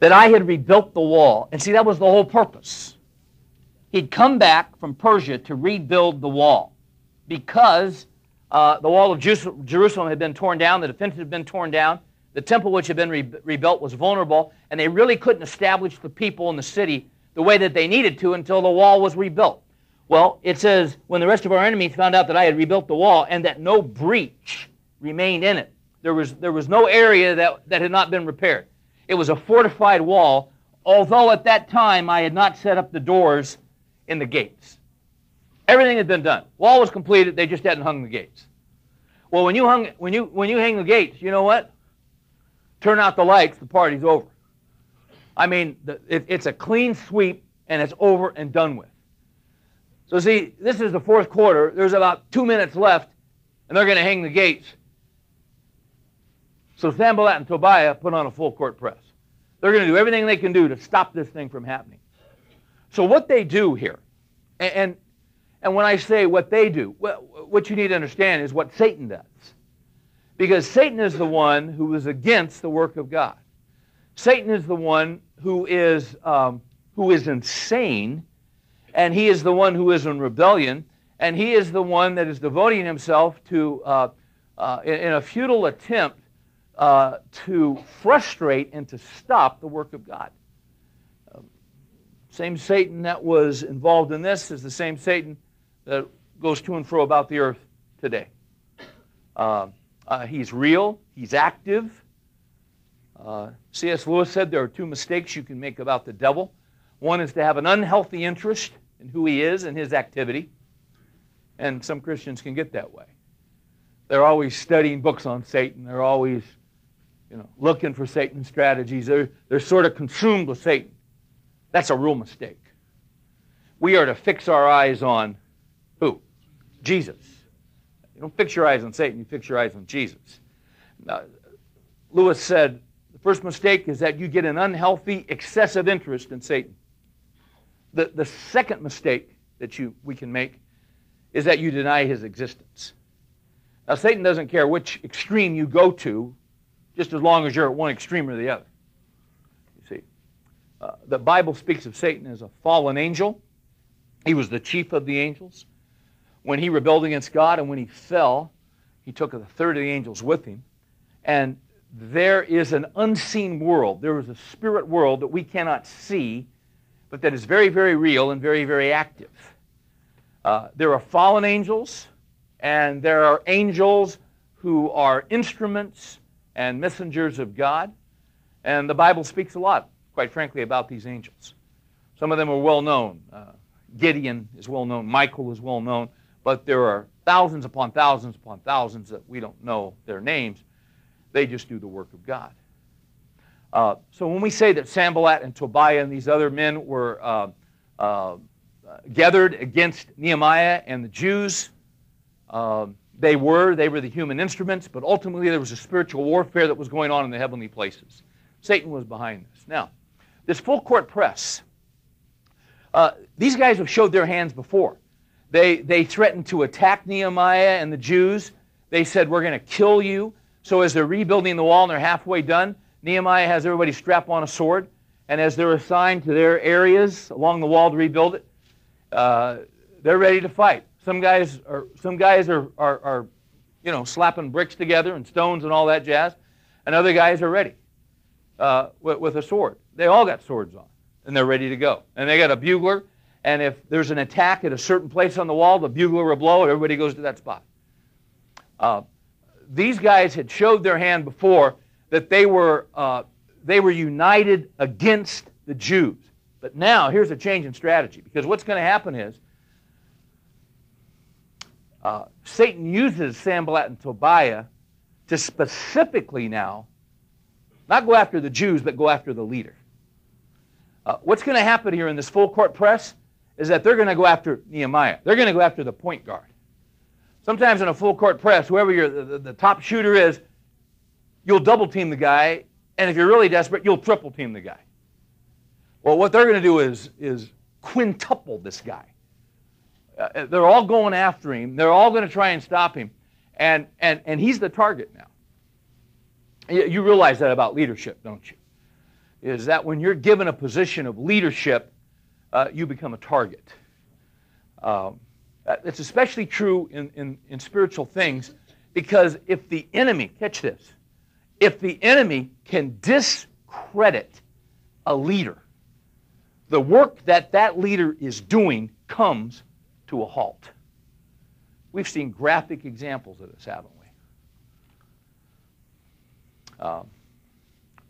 that I had rebuilt the wall. And see, that was the whole purpose. He'd come back from Persia to rebuild the wall because uh, the wall of Jerusalem had been torn down, the defenses had been torn down, the temple which had been re- rebuilt was vulnerable, and they really couldn't establish the people in the city the way that they needed to until the wall was rebuilt. Well, it says, when the rest of our enemies found out that I had rebuilt the wall and that no breach remained in it, there was, there was no area that, that had not been repaired. It was a fortified wall, although at that time I had not set up the doors in the gates. Everything had been done. Wall was completed, they just hadn't hung the gates. Well, when you, hung, when, you, when you hang the gates, you know what? Turn out the lights, the party's over. I mean, the, it, it's a clean sweep, and it's over and done with. So see, this is the fourth quarter. There's about two minutes left, and they're going to hang the gates. So Sanballat and Tobiah put on a full court press. They're going to do everything they can do to stop this thing from happening. So what they do here, and, and, and when I say what they do, what you need to understand is what Satan does. Because Satan is the one who is against the work of God. Satan is the one who is, um, who is insane and he is the one who is in rebellion, and he is the one that is devoting himself to, uh, uh, in, in, a futile attempt uh, to frustrate and to stop the work of God. Um, same Satan that was involved in this is the same Satan that goes to and fro about the earth today. Uh, uh, he's real, he's active. Uh, C.S. Lewis said there are two mistakes you can make about the devil. One is to have an unhealthy interest in who he is and his activity. And some Christians can get that way. They're always studying books on Satan. They're always, you know, looking for Satan's strategies. They're, they're sort of consumed with Satan. That's a real mistake. We are to fix our eyes on who? Jesus. You don't fix your eyes on Satan, you fix your eyes on Jesus. Now, Lewis said the first mistake is that you get an unhealthy, excessive interest in Satan. The, the second mistake that you, we can make is that you deny his existence. Now, Satan doesn't care which extreme you go to, just as long as you're at one extreme or the other. You see, uh, the Bible speaks of Satan as a fallen angel. He was the chief of the angels. When he rebelled against God and when he fell, he took a third of the angels with him. And there is an unseen world. There is a spirit world that we cannot see but that is very, very real and very, very active. Uh, there are fallen angels, and there are angels who are instruments and messengers of God. And the Bible speaks a lot, quite frankly, about these angels. Some of them are well known. Uh, Gideon is well known, Michael is well known, but there are thousands upon thousands upon thousands that we don't know their names. They just do the work of God. Uh, so when we say that Sanballat and Tobiah and these other men were uh, uh, gathered against Nehemiah and the Jews, um, they were. They were the human instruments, but ultimately there was a spiritual warfare that was going on in the heavenly places. Satan was behind this. Now, this full court press, uh, these guys have showed their hands before. They, they threatened to attack Nehemiah and the Jews. They said, We're going to kill you. So as they're rebuilding the wall and they're halfway done, Nehemiah has everybody strap on a sword, and as they're assigned to their areas along the wall to rebuild it, uh, they're ready to fight. Some guys are some guys are, are, are, you know slapping bricks together and stones and all that jazz, and other guys are ready uh, with, with a sword. They all got swords on, and they're ready to go. And they got a bugler, and if there's an attack at a certain place on the wall, the bugler will blow, and everybody goes to that spot. Uh, these guys had showed their hand before that they were, uh, they were united against the Jews. But now, here's a change in strategy because what's going to happen is uh, Satan uses Sanballat and Tobiah to specifically now not go after the Jews, but go after the leader. Uh, what's going to happen here in this full court press is that they're going to go after Nehemiah. They're going to go after the point guard. Sometimes in a full court press, whoever the, the, the top shooter is, you'll double team the guy, and if you're really desperate, you'll triple team the guy. Well, what they're going to do is, is quintuple this guy. Uh, they're all going after him. They're all going to try and stop him. And, and, and he's the target now. You, you realize that about leadership, don't you? is that when you're given a position of leadership, uh, you become a target. Um, it's especially true in, in, in spiritual things because if the enemy, catch this, if the enemy can discredit a leader, the work that that leader is doing comes to a halt. We've seen graphic examples of this, haven't we? Um,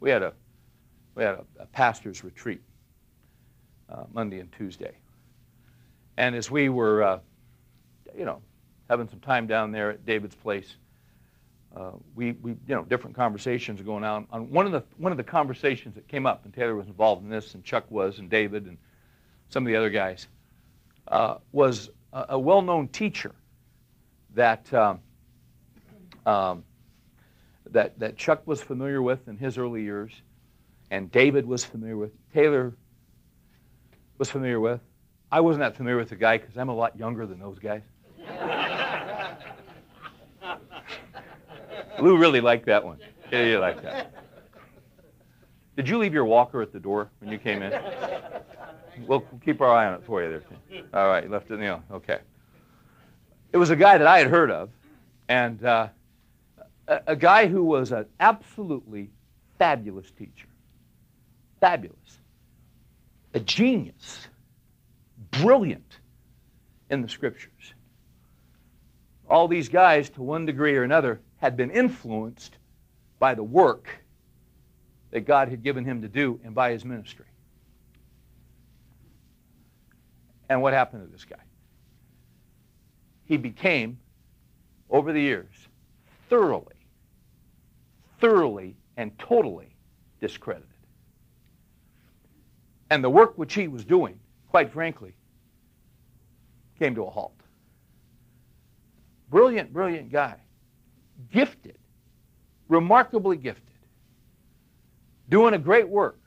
we had a we had a, a pastor's retreat uh, Monday and Tuesday, and as we were, uh, you know, having some time down there at David's place, uh, we, we, you know, different conversations are going on. On one of the one of the conversations that came up, and Taylor was involved in this, and Chuck was, and David, and some of the other guys, uh, was a, a well-known teacher that um, um, that that Chuck was familiar with in his early years, and David was familiar with. Taylor was familiar with. I wasn't that familiar with the guy because I'm a lot younger than those guys. Lou really liked that one. Yeah, you liked that. Did you leave your walker at the door when you came in? We'll keep our eye on it for you there. All right, left it in the okay. It was a guy that I had heard of, and uh, a, a guy who was an absolutely fabulous teacher. Fabulous. A genius. Brilliant in the scriptures. All these guys, to one degree or another, had been influenced by the work that God had given him to do and by his ministry. And what happened to this guy? He became, over the years, thoroughly, thoroughly, and totally discredited. And the work which he was doing, quite frankly, came to a halt. Brilliant, brilliant guy gifted, remarkably gifted, doing a great work.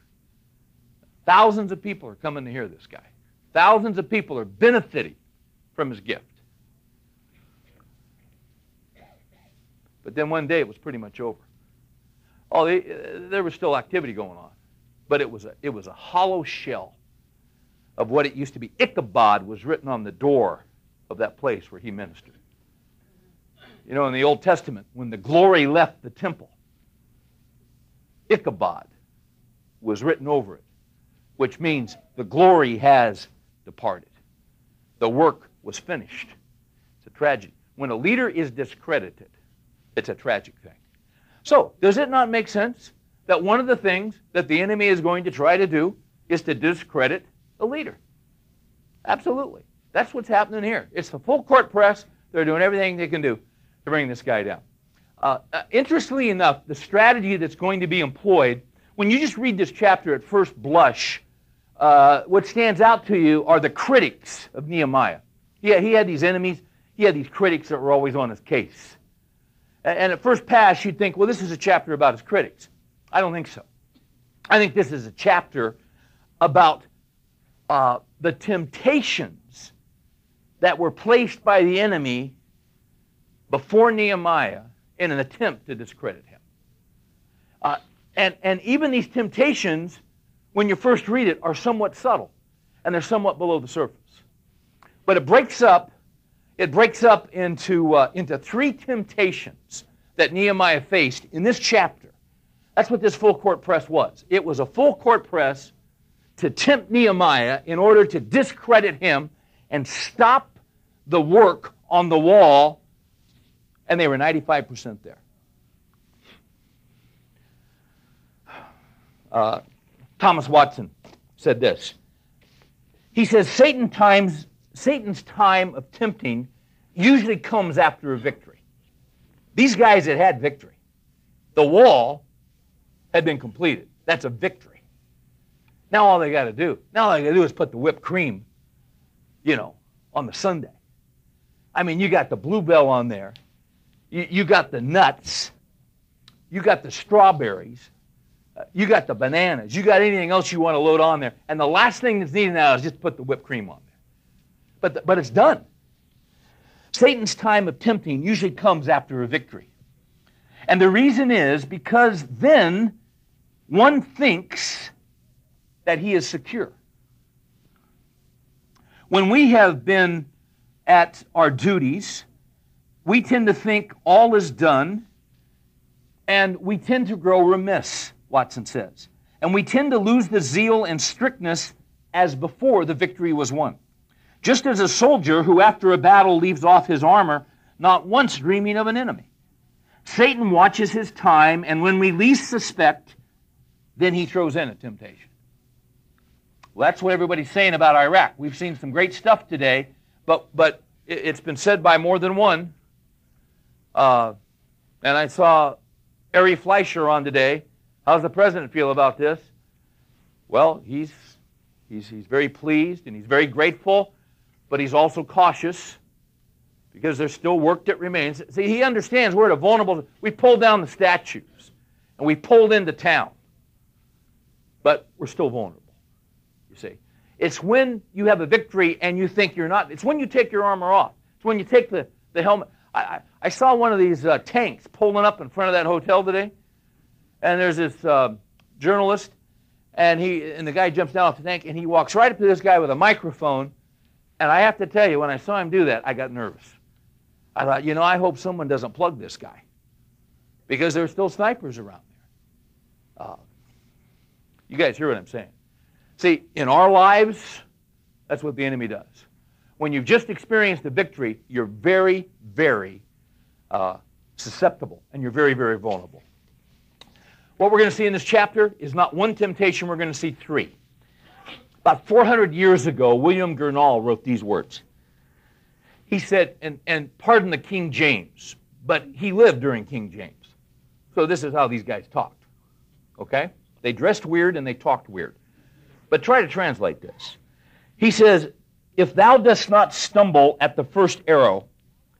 Thousands of people are coming to hear this guy. Thousands of people are benefiting from his gift. But then one day it was pretty much over. Oh, they, uh, there was still activity going on, but it was a, it was a hollow shell of what it used to be. Ichabod was written on the door of that place where he ministered. You know, in the Old Testament, when the glory left the temple, Ichabod was written over it, which means the glory has departed. The work was finished. It's a tragedy. When a leader is discredited, it's a tragic thing. So, does it not make sense that one of the things that the enemy is going to try to do is to discredit the leader? Absolutely. That's what's happening here. It's the full court press. They're doing everything they can do to bring this guy down. Uh, uh, interestingly enough, the strategy that's going to be employed, when you just read this chapter at first blush, uh, what stands out to you are the critics of Nehemiah. Yeah, he had these enemies. He had these critics that were always on his case. And, at first pass, you'd think, well, this is a chapter about his critics. I don't think so. I think this is a chapter about uh, the temptations that were placed by the enemy before Nehemiah in an attempt to discredit him. Uh, and, and even these temptations, when you first read it, are somewhat subtle and they're somewhat below the surface. But it breaks up, it breaks up into, uh, into three temptations that Nehemiah faced in this chapter. That's what this full court press was. It was a full court press to tempt Nehemiah in order to discredit him and stop the work on the wall and they were 95% there. Uh, Thomas Watson said this. He says Satan times, Satan's time of tempting usually comes after a victory. These guys had had victory. The wall had been completed. That's a victory. Now all they got to do, now all they got to do is put the whipped cream, you know, on the sundae. I mean, you got the Blue Bell on there. You, you got the nuts. You got the strawberries. You got the bananas. You got anything else you want to load on there. And the last thing that's needed now is just put the whipped cream on there. But, the, but it's done. Satan's time of tempting usually comes after a victory. And the reason is because then one thinks that he is secure. When we have been at our duties, we tend to think all is done, and we tend to grow remiss, Watson says. And we tend to lose the zeal and strictness as before the victory was won. Just as a soldier who, after a battle, leaves off his armor, not once dreaming of an enemy. Satan watches his time, and when we least suspect, then he throws in a temptation. Well, that's what everybody's saying about Iraq. We've seen some great stuff today, but, but it's been said by more than one. Uh, and I saw Ari Fleischer on today. How's the president feel about this? Well, he's, he's, he's very pleased and he's very grateful, but he's also cautious because there's still work that remains. See, he understands we're at a vulnerable. We pulled down the statues and we pulled into town, but we're still vulnerable. You see, it's when you have a victory and you think you're not. It's when you take your armor off. It's when you take the, the helmet. I, I, I saw one of these uh, tanks pulling up in front of that hotel today, and there's this uh, journalist, and he and the guy jumps down off the tank and he walks right up to this guy with a microphone. And I have to tell you, when I saw him do that, I got nervous. I thought, you know, I hope someone doesn't plug this guy because there's still snipers around there. Uh, you guys hear what I'm saying? See, in our lives, that's what the enemy does. When you've just experienced a victory, you're very, very uh, susceptible and you're very, very vulnerable. What we're going to see in this chapter is not one temptation, we're going to see three. About 400 years ago, William Gurnall wrote these words he said, and, and pardon the King James, but he lived during King James. So this is how these guys talked. Okay? They dressed weird and they talked weird. But try to translate this. He says, If thou dost not stumble at the first arrow,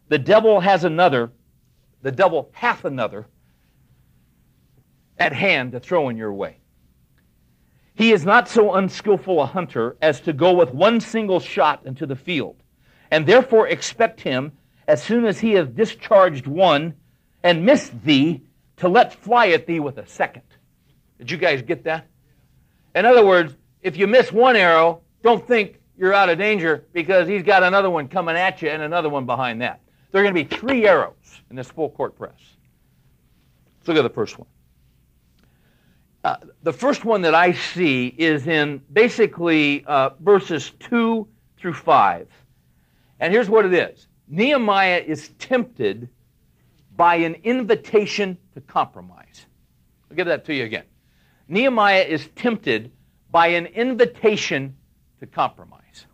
the devil has another, the devil hath another at hand to throw in your way. He is not so unskillful a hunter as to go with one single shot into the field and therefore expect him, as soon as he has discharged one and missed thee, to let fly at thee with a second. Did you guys get that? In other words, if you miss one arrow, don't think you're out of danger because he's got another one coming at you and another one behind that. There are going to be three arrows in this full court press. Let's look at the first one. Uh, the first one that I see is in basically uh, verses 2 through 5. And here's what it is Nehemiah is tempted by an invitation to compromise. I'll give that to you again. Nehemiah is tempted by an invitation to compromise.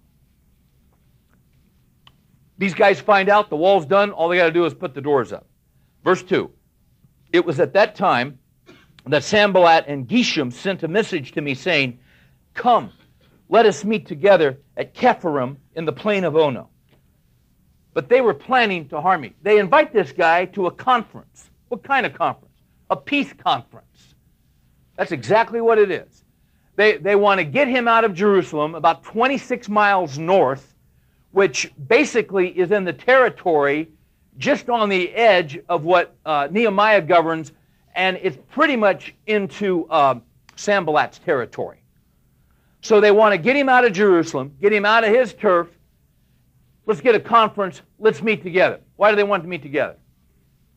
These guys find out the wall's done, all they got to do is put the doors up. Verse 2 It was at that time that Sanballat and Geshem sent a message to me saying, Come, let us meet together at Chephirim in the plain of Ono but they were planning to harm me. They invite this guy to a conference. What kind of conference? A peace conference. That's exactly what it is. They, they want to get him out of Jerusalem, about 26 miles north, which basically is in the territory just on the edge of what uh, Nehemiah governs, and it's pretty much into uh, Sanballat's territory. So they want to get him out of Jerusalem, get him out of his turf, Let's get a conference. Let's meet together. Why do they want to meet together?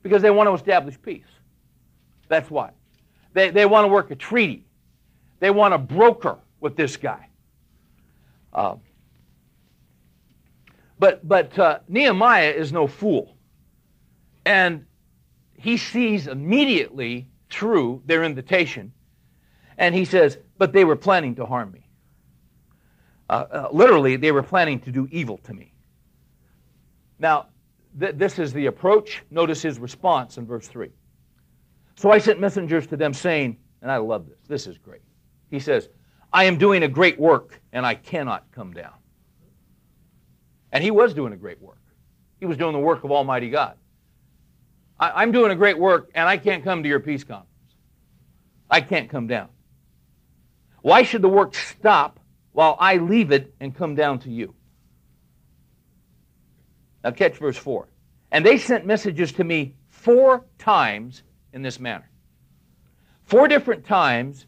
Because they want to establish peace. That's why. They, they want to work a treaty. They want to broker with this guy. Uh, but but uh, Nehemiah is no fool. And he sees immediately through their invitation. And he says, But they were planning to harm me. Uh, uh literally, they were planning to do evil to me. Now, th- this is the approach. Notice his response in verse 3. So I sent messengers to them saying, and I love this, this is great. He says, I am doing a great work and I cannot come down. And he was doing a great work. He was doing the work of Almighty God. I, am doing a great work and I can't come to your peace conference. I can't come down. Why should the work stop while I leave it and come down to you? Now, catch verse 4. And they sent messages to me four times in this manner. Four different times,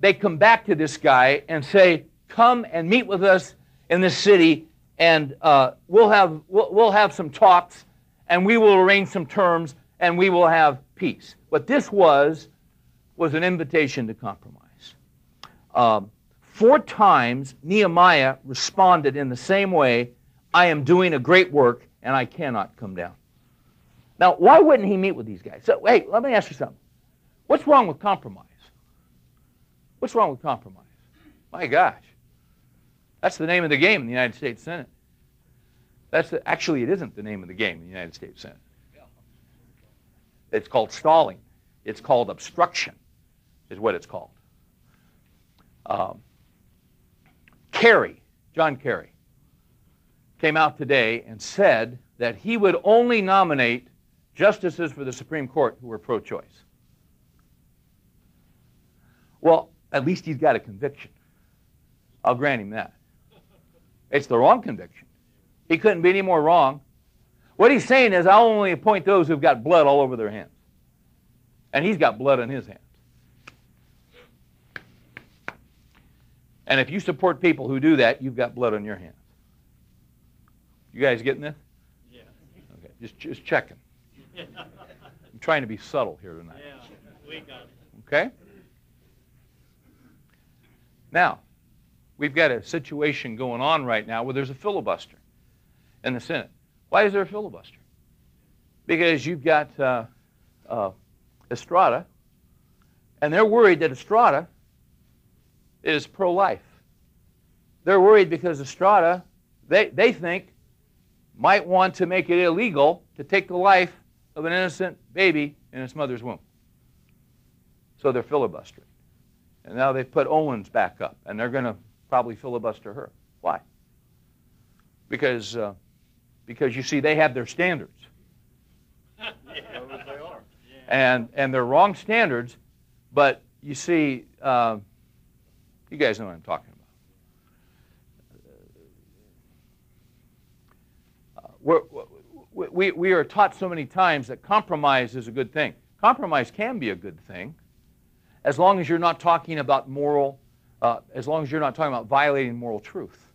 they come back to this guy and say, Come and meet with us in this city, and uh, we'll, have, we'll, we'll have some talks, and we will arrange some terms, and we will have peace. What this was, was an invitation to compromise. Um, four times, Nehemiah responded in the same way I am doing a great work, and I cannot come down. Now, why wouldn't he meet with these guys? So, hey, let me ask you something. What's wrong with compromise? What's wrong with compromise? My gosh. That's the name of the game in the United States Senate. That's the, actually, it isn't the name of the game in the United States Senate. It's called stalling. It's called obstruction, is what it's called. Um, Kerry, John Kerry, came out today and said that he would only nominate justices for the Supreme Court who were pro choice. Well, at least he's got a conviction. I'll grant him that. It's the wrong conviction. He couldn't be any more wrong. What he's saying is, I'll only appoint those who've got blood all over their hands. And he's got blood on his hands. And if you support people who do that, you've got blood on your hands. You guys getting this? Yeah. Okay, just, just checking. I'm trying to be subtle here tonight. Yeah, we got it. Okay? Now, we've got a situation going on right now where there's a filibuster in the Senate. Why is there a filibuster? Because you've got uh, uh, Estrada, and they're worried that Estrada is pro life. They're worried because Estrada, they, they think, might want to make it illegal to take the life of an innocent baby in its mother's womb. So they're filibustering. And now they've put Owens back up, and they're going to probably filibuster her. Why? Because, uh, because you see, they have their standards. And, and they're wrong standards, but you see, uh, you guys know what I'm talking about. Uh, we're, we, we are taught so many times that compromise is a good thing. Compromise can be a good thing as long as you're not talking about moral, uh, as long as you're not talking about violating moral truth.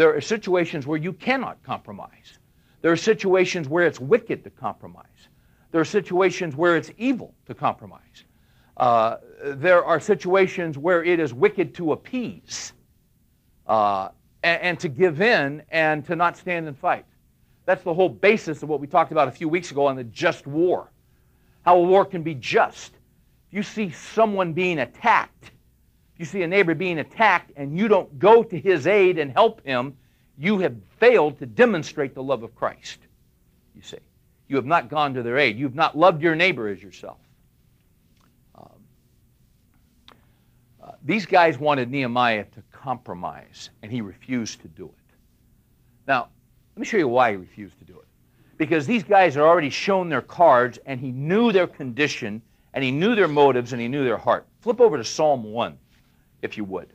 There are situations where you cannot compromise. There are situations where it's wicked to compromise. There are situations where it's evil to compromise. Uh, there are situations where it is wicked to appease uh, and, and to give in and to not stand and fight. That's the whole basis of what we talked about a few weeks ago on the just war. How a war can be just. If you see someone being attacked, you see a neighbor being attacked and you don't go to his aid and help him, you have failed to demonstrate the love of Christ. You see. You have not gone to their aid. You've not loved your neighbor as yourself. Um, uh, these guys wanted Nehemiah to compromise, and he refused to do it. Now, let me show you why he refused to do it. Because these guys had already shown their cards, and he knew their condition, and he knew their motives, and he knew their heart. Flip over to Psalm 1, if you would.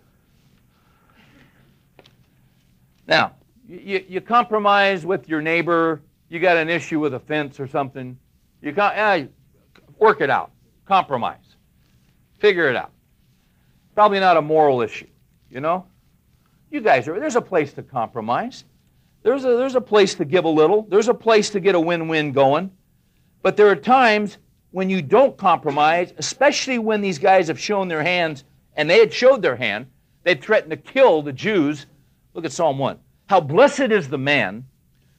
Now, you, you compromise with your neighbor, you got an issue with a fence or something, you got, eh, work it out. Compromise. Figure it out. Probably not a moral issue, you know? You guys are, there's a place to compromise. There's a, there's a place to give a little. There's a place to get a win-win going. But there are times when you don't compromise, especially when these guys have shown their hands, and they had showed their hand. They threatened to kill the Jews. Look at Psalm 1. How blessed is the man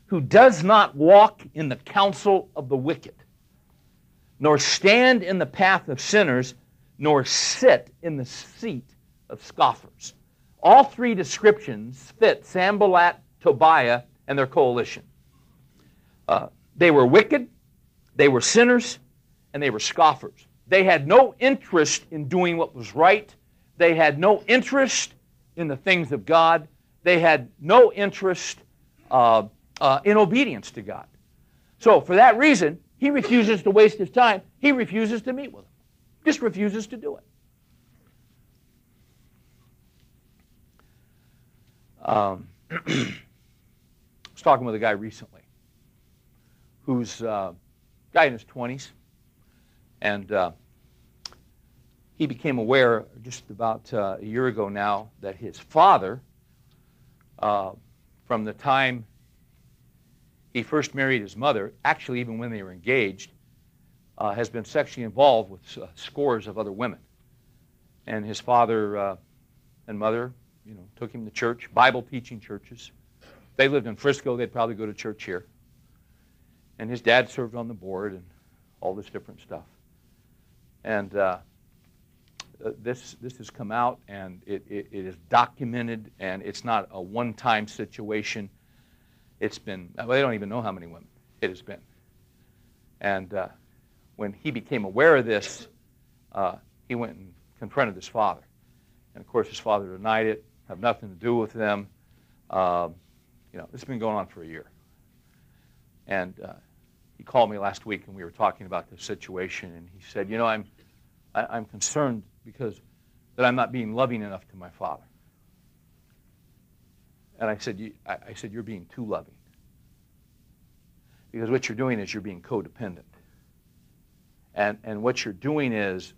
who does not walk in the counsel of the wicked, nor stand in the path of sinners, nor sit in the seat of scoffers. All three descriptions fit Sanballat, Tobiah, and their coalition. Uh, they were wicked, they were sinners, and they were scoffers. They had no interest in doing what was right. They had no interest in the things of God. They had no interest uh, uh, in obedience to God. So, for that reason, he refuses to waste his time. He refuses to meet with them. Just refuses to do it. Um, I was talking with a guy recently who's uh, guy in his 20s, and uh, he became aware just about uh, a year ago now that his father, uh, from the time he first married his mother, actually, even when they were engaged, uh, has been sexually involved with uh, scores of other women. And his father uh, and mother, you know, took him to church, Bible teaching churches. They lived in Frisco, they'd probably go to church here. And his dad served on the board and all this different stuff. And uh, this, this has come out and it, it, it is documented and it's not a one time situation. It's been, well, they don't even know how many women it has been. And uh, when he became aware of this, uh, he went and confronted his father. And of course, his father denied it, have nothing to do with them. Um, you know, has been going on for a year. And uh, he called me last week and we were talking about this situation. And he said, You know, I'm, I, am i am concerned because that I'm not being loving enough to my father. And I said, I, said, You're being too loving. Because what you're doing is you're being codependent. And, and what you're doing is,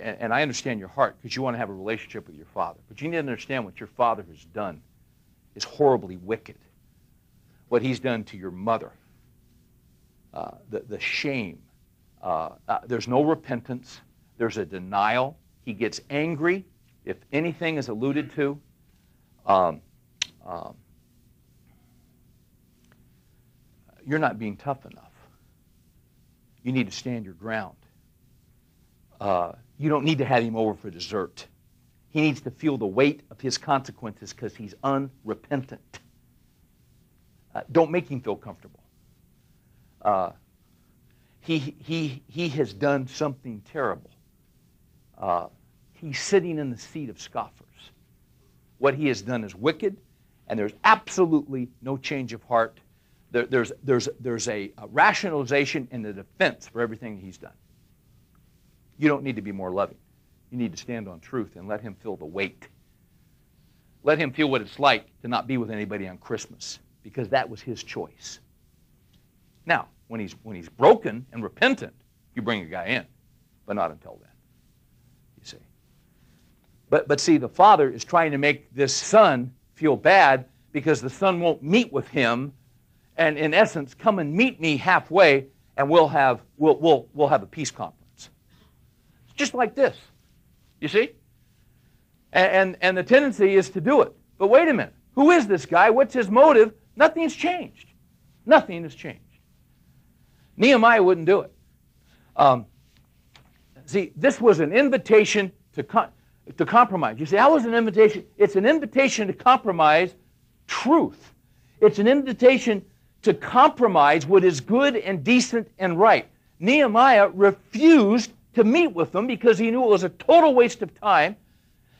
and I understand your heart because you want to have a relationship with your father, but you need to understand what your father has done is horribly wicked. What he's done to your mother, uh, the, the shame. Uh, uh, there's no repentance, there's a denial. He gets angry if anything is alluded to. Um, um, you're not being tough enough. You need to stand your ground. Uh, you don't need to have him over for dessert. He needs to feel the weight of his consequences because he's unrepentant. Uh, don't make him feel comfortable. Uh, he, he, he has done something terrible. Uh, he's sitting in the seat of scoffers. What he has done is wicked, and there's absolutely no change of heart there, there's, there's, there's a, a rationalization and a defense for everything he's done. You don't need to be more loving. You need to stand on truth and let him feel the weight. Let him feel what it's like to not be with anybody on Christmas because that was his choice. Now, when he's, when he's broken and repentant, you bring a guy in, but not until then. But, but see, the father is trying to make this son feel bad because the son won't meet with him and in essence, come and meet me halfway, and we'll have, we'll, we'll, we'll have a peace conference. Just like this. You see? And, and, and the tendency is to do it. But wait a minute. Who is this guy? What's his motive? Nothing's changed. Nothing has changed. Nehemiah wouldn't do it. Um, see, this was an invitation to, com- to compromise. You say, how was an invitation? It's an invitation to compromise truth. It's an invitation to compromise what is good and decent and right. Nehemiah refused to meet with them because he knew it was a total waste of time.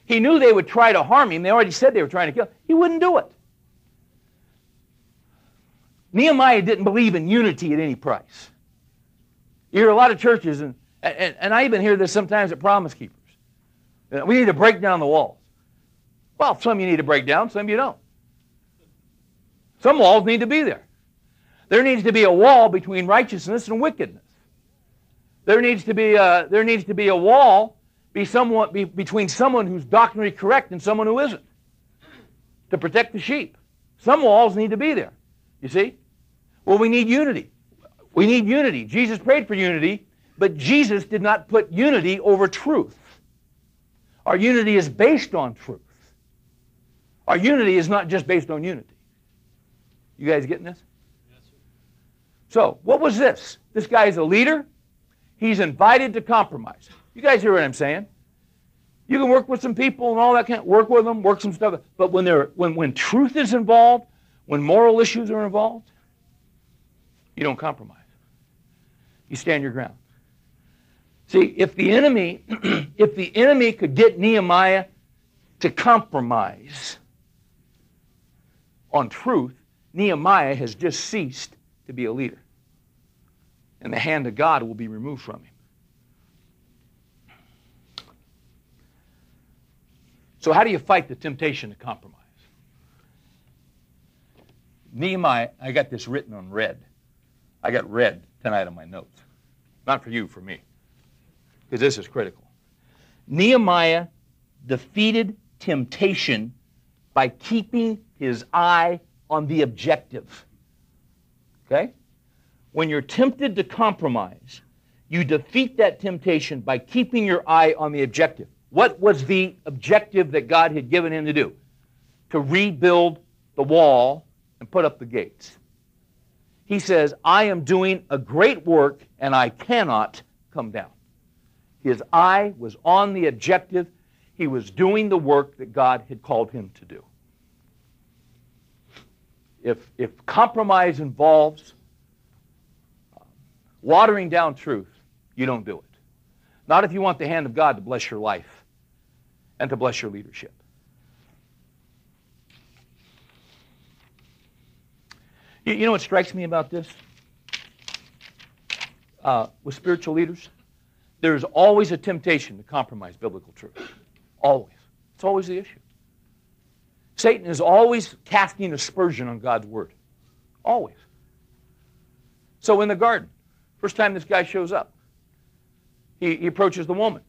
He knew they would try to harm him. They already said they were trying to kill him. He wouldn't do it. Nehemiah didn't believe in unity at any price. You hear a lot of churches, and, and, and I even hear this sometimes at Promise Keepers. Uh, we need to break down the walls. Well, some you need to break down, some you don't. Some walls need to be there. There needs to be a wall between righteousness and wickedness. There needs to be a, there needs to be a wall be somewhat, be, between someone who's doctrinally correct and someone who isn't to protect the sheep. Some walls need to be there. You see? Well, we need unity. We need unity. Jesus prayed for unity, but Jesus did not put unity over truth. Our unity is based on truth. Our unity is not just based on unity. You guys getting this? So, what was this? This guy is a leader. He's invited to compromise. You guys hear what I'm saying? You can work with some people and all that kind of work with them, work some stuff. But when there when when truth is involved, when moral issues are involved, you don't compromise. You stand your ground. See, if the enemy, if the enemy could get Nehemiah to compromise on truth, Nehemiah has just ceased to be a leader. And the hand of God will be removed from him. So, how do you fight the temptation to compromise? Nehemiah, I got this written on red. I got red tonight on my notes. Not for you, for me. Because this is critical. Nehemiah defeated temptation by keeping his eye on the objective. Okay? When you're tempted to compromise, you defeat that temptation by keeping your eye on the objective. What was the objective that God had given him to do? To rebuild the wall and put up the gates. He says, I am doing a great work and I cannot come down. His eye was on the objective. He was doing the work that God had called him to do. If, if compromise involves watering down truth, you don't do it. Not if you want the hand of God to bless your life and to bless your leadership. You, you know what strikes me about this? Uh, with spiritual leaders, there's always a temptation to compromise biblical truth. Always. It's always the issue. Satan is always casting aspersion on God's word. Always. So in the garden, first time this guy shows up, he, he approaches the woman.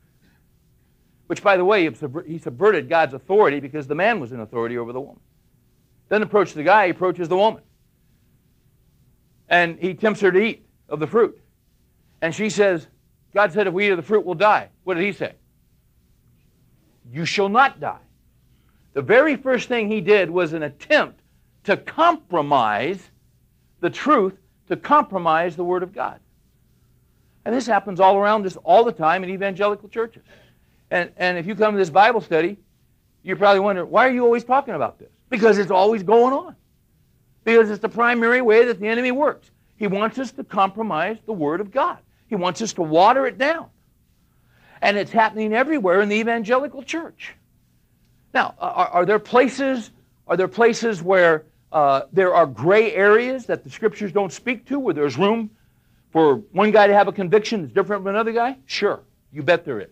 Which, by the way, he subverted God's authority because the man was in authority over the woman. Then approach the guy, he approaches the woman. And he tempts her to eat of the fruit. And she says, God said if we eat of the fruit, we'll die. What did he say? You shall not die. The very first thing he did was an attempt to compromise the truth, to compromise the Word of God. And this happens all around us all the time in evangelical churches. And, and if you come to this Bible study, you're probably wondering, why are you always talking about this? Because it's always going on. Because it's the primary way that the enemy works. He wants us to compromise the Word of God. He wants us to water it down. And it's happening everywhere in the evangelical church. Now, are, are there places, are there places where uh, there are gray areas that the scriptures don't speak to, where there's room for one guy to have a conviction that's different from another guy? Sure, you bet there is.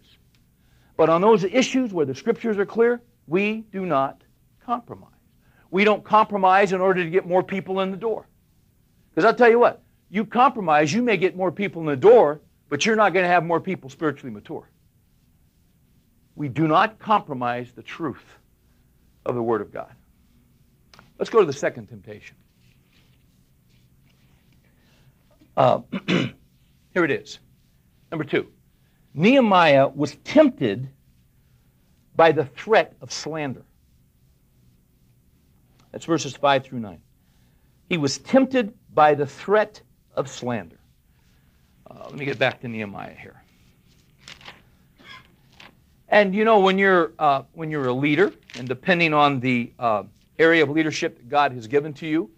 But on those issues where the scriptures are clear, we do not compromise. We don't compromise in order to get more people in the door. Because I'll tell you what, you compromise, you may get more people in the door, but you're not going to have more people spiritually mature. We do not compromise the truth of the Word of God. Let's go to the second temptation. Uh, here it is. Number two. Nehemiah was tempted by the threat of slander. That's verses 5 through 9. He was tempted by the threat of slander. Uh, let me get back to Nehemiah here. And you know, when you're uh, when you're a leader, and depending on the uh, area of leadership that God has given to you,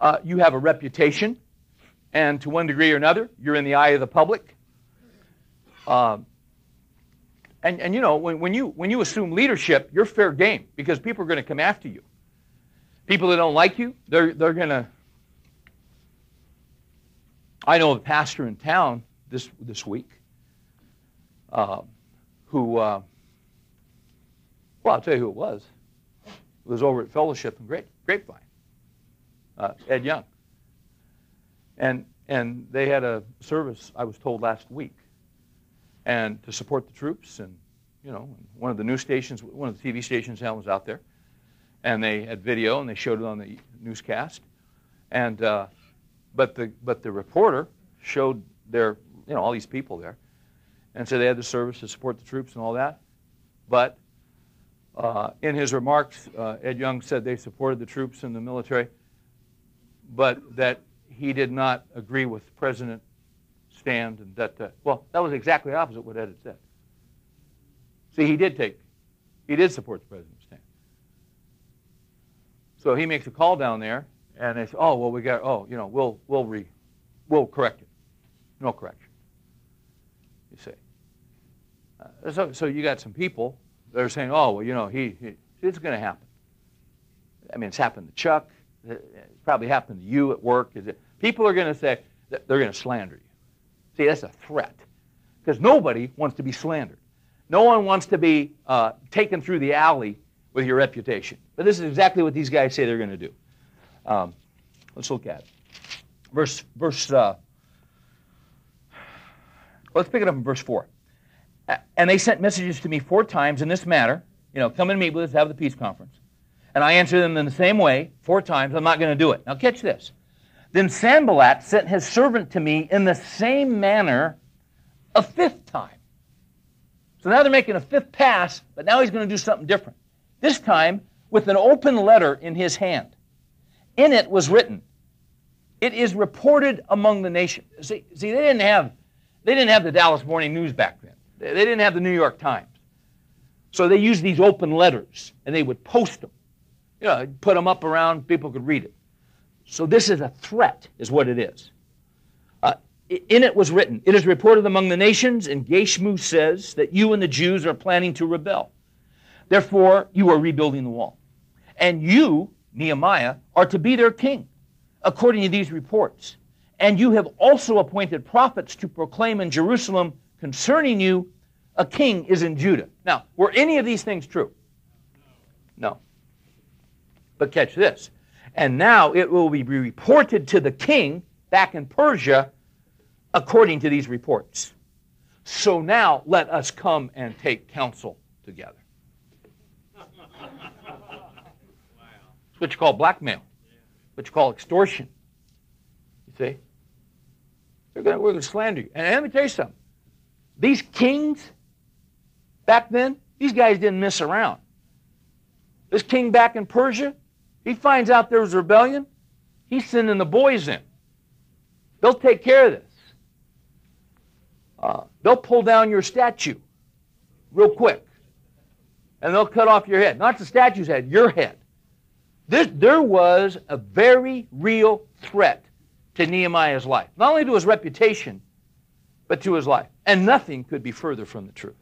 uh, you have a reputation, and to one degree or another, you're in the eye of the public. Um, and and you know, when, when you when you assume leadership, you're fair game because people are going to come after you. People that don't like you, they're they're going to. I know a pastor in town this this week. Uh, who, uh, well, I'll tell you who it was. It was over at Fellowship and Grape, Grapevine, uh, Ed Young. And, and they had a service, I was told, last week, and to support the troops. And, you know, one of the news stations, one of the TV stations was out there. And they had video, and they showed it on the newscast. And, uh, but, the, but the reporter showed their, you know, all these people there and so they had the service to support the troops and all that. But uh, in his remarks, uh, Ed Young said they supported the troops and the military, but that he did not agree with President stand and that. Uh, well, that was exactly opposite what Ed had said. See, he did take, he did support the president's stand. So he makes a call down there, and they say, "Oh, well, we got. Oh, you know, we'll we'll re, we'll correct it. No correction." You see. Uh, so, so you got some people that are saying, oh, well, you know, he, he it's going to happen. I mean, it's happened to Chuck. It's probably happened to you at work. Is it? People are going to say, they're going to slander you. See, that's a threat. Because nobody wants to be slandered. No one wants to be uh, taken through the alley with your reputation. But this is exactly what these guys say they're going to do. Um, let's look at it. Verse, verse uh, let's pick it up in verse 4. And they sent messages to me four times in this matter. You know, come and meet with us, have the peace conference. And I answered them in the same way, four times. I'm not going to do it. Now, catch this. Then Sanballat sent his servant to me in the same manner a fifth time. So now they're making a fifth pass, but now he's going to do something different. This time with an open letter in his hand. In it was written, It is reported among the nations. See, see they didn't have they didn't have the Dallas Morning News back then. They didn't have the New York Times. So they used these open letters and they would post them. You know, put them up around, people could read it. So this is a threat, is what it is. Uh, in it was written, It is reported among the nations, and Gashmu says that you and the Jews are planning to rebel. Therefore, you are rebuilding the wall. And you, Nehemiah, are to be their king, according to these reports. And you have also appointed prophets to proclaim in Jerusalem concerning you, a king is in Judah. Now, were any of these things true? No. But catch this. And now it will be reported to the king back in Persia according to these reports. So now let us come and take counsel together. It's what you call blackmail, what you call extortion. You see? They're gonna, we're going to slander you. And let me tell you something. These kings back then, these guys didn't miss around. This king back in Persia, he finds out there was a rebellion, he's sending the boys in. They'll take care of this. Uh, they'll pull down your statue real quick. And they'll cut off your head. Not the statue's head, your head. This, there was a very real threat to Nehemiah's life, not only to his reputation, but to his life. And nothing could be further from the truth.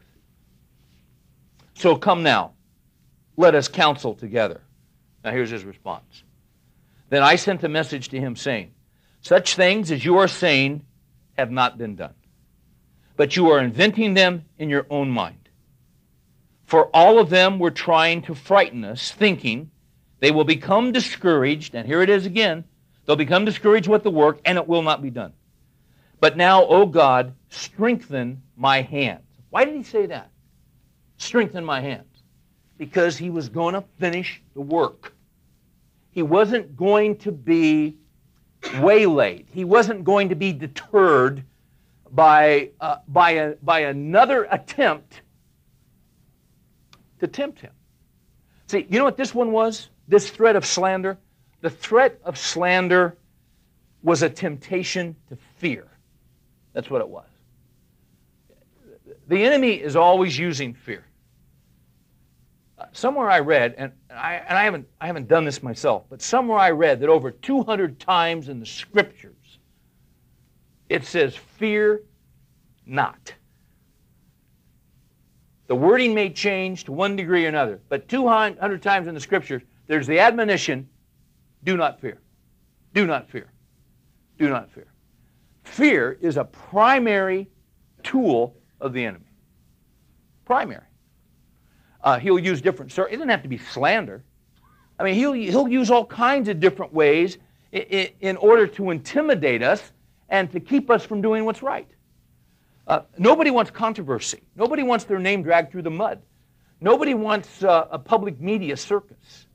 So come now, let us counsel together. Now here's his response. Then I sent a message to him saying, Such things as you are saying have not been done, but you are inventing them in your own mind. For all of them were trying to frighten us, thinking they will become discouraged, and here it is again they'll become discouraged with the work, and it will not be done. But now, O God, strengthen my hands. Why did he say that? Strengthen my hands. Because he was going to finish the work. He wasn't going to be waylaid. He wasn't going to be deterred by, uh, by, a, by another attempt to tempt him. See, you know what this one was? This threat of slander? The threat of slander was a temptation to fear. That's what it was. The enemy is always using fear. Uh, somewhere I read, and I, and I, haven't, I haven't done this myself, but somewhere I read that over 200 times in the scriptures it says, Fear not. The wording may change to one degree or another, but 200 times in the scriptures, there's the admonition do not fear. Do not fear. Do not fear. Fear is a primary tool of the enemy. Primary. Uh, he'll use different. It doesn't have to be slander. I mean, he'll, he'll use all kinds of different ways in, in order to intimidate us and to keep us from doing what's right. Uh, nobody wants controversy. Nobody wants their name dragged through the mud. Nobody wants uh, a public media circus.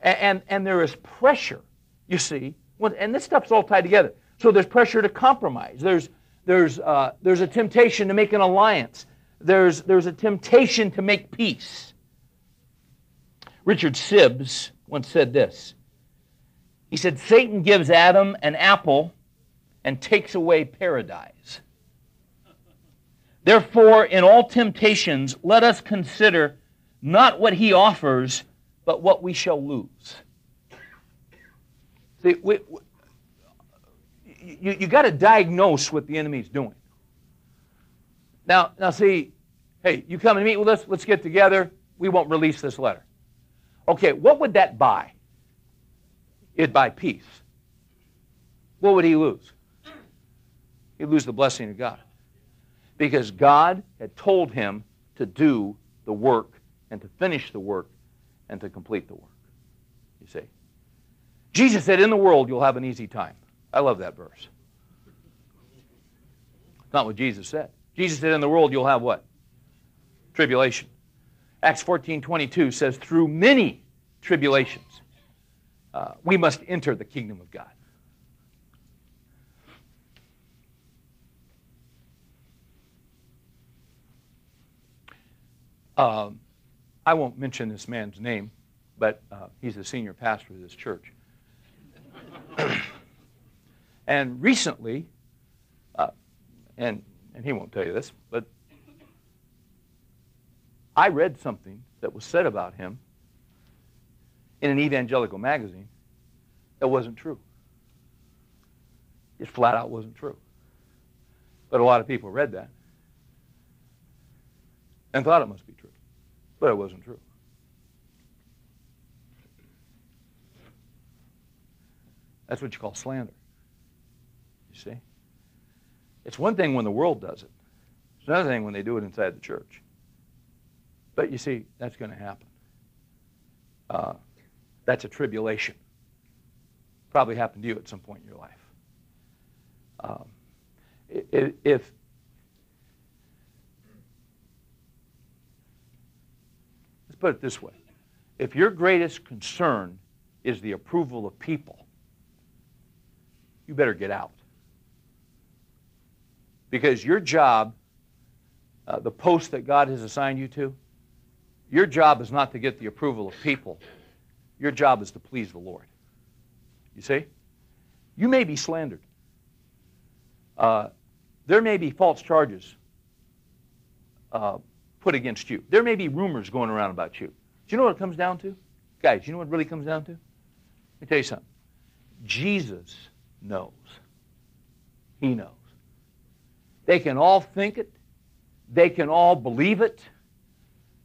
And, and, and, there is pressure, you see, and this stuff's all tied together. So there's pressure to compromise. There's, there's, uh, there's a temptation to make an alliance. There's, there's a temptation to make peace. Richard Sibbes once said this. He said, Satan gives Adam an apple and takes away paradise. Therefore, in all temptations, let us consider not what he offers, but what we shall lose. See, we, we, you, you got to diagnose what the enemy's doing. Now, now see, hey, you come and meet with us, let's get together. We won't release this letter. Okay, what would that buy? It'd buy peace. What would he lose? He'd lose the blessing of God. Because God had told him to do the work and to finish the work and to complete the work. You see? Jesus said, In the world you'll have an easy time. I love that verse. It's not what Jesus said. Jesus said, In the world you'll have what? Tribulation. Acts 14 22 says, through many tribulations, uh, we must enter the kingdom of God. Um, I won't mention this man's name, but uh, he's the senior pastor of this church. and recently, uh, and, and he won't tell you this, but I read something that was said about him in an evangelical magazine that wasn't true. It flat out wasn't true. But a lot of people read that and thought it must be. But it wasn't true. That's what you call slander. You see? It's one thing when the world does it. It's another thing when they do it inside the church. But you see, that's going to happen. Uh, that's a tribulation. Probably happened to you at some point in your life. Um, if let's put it this way. If your greatest concern is the approval of people you better get out. Because your job uh, the post that god has assigned you to your job is not to get the approval of people. Your job is to please the lord. You see? You may be slandered. Uh, there may be false charges uh, put against you. There may be rumors going around about you. Do you know what it comes down to? Guys, you know what it really comes down to? Let me tell you something. Jesus knows. He knows. They can all think it. They can all believe it.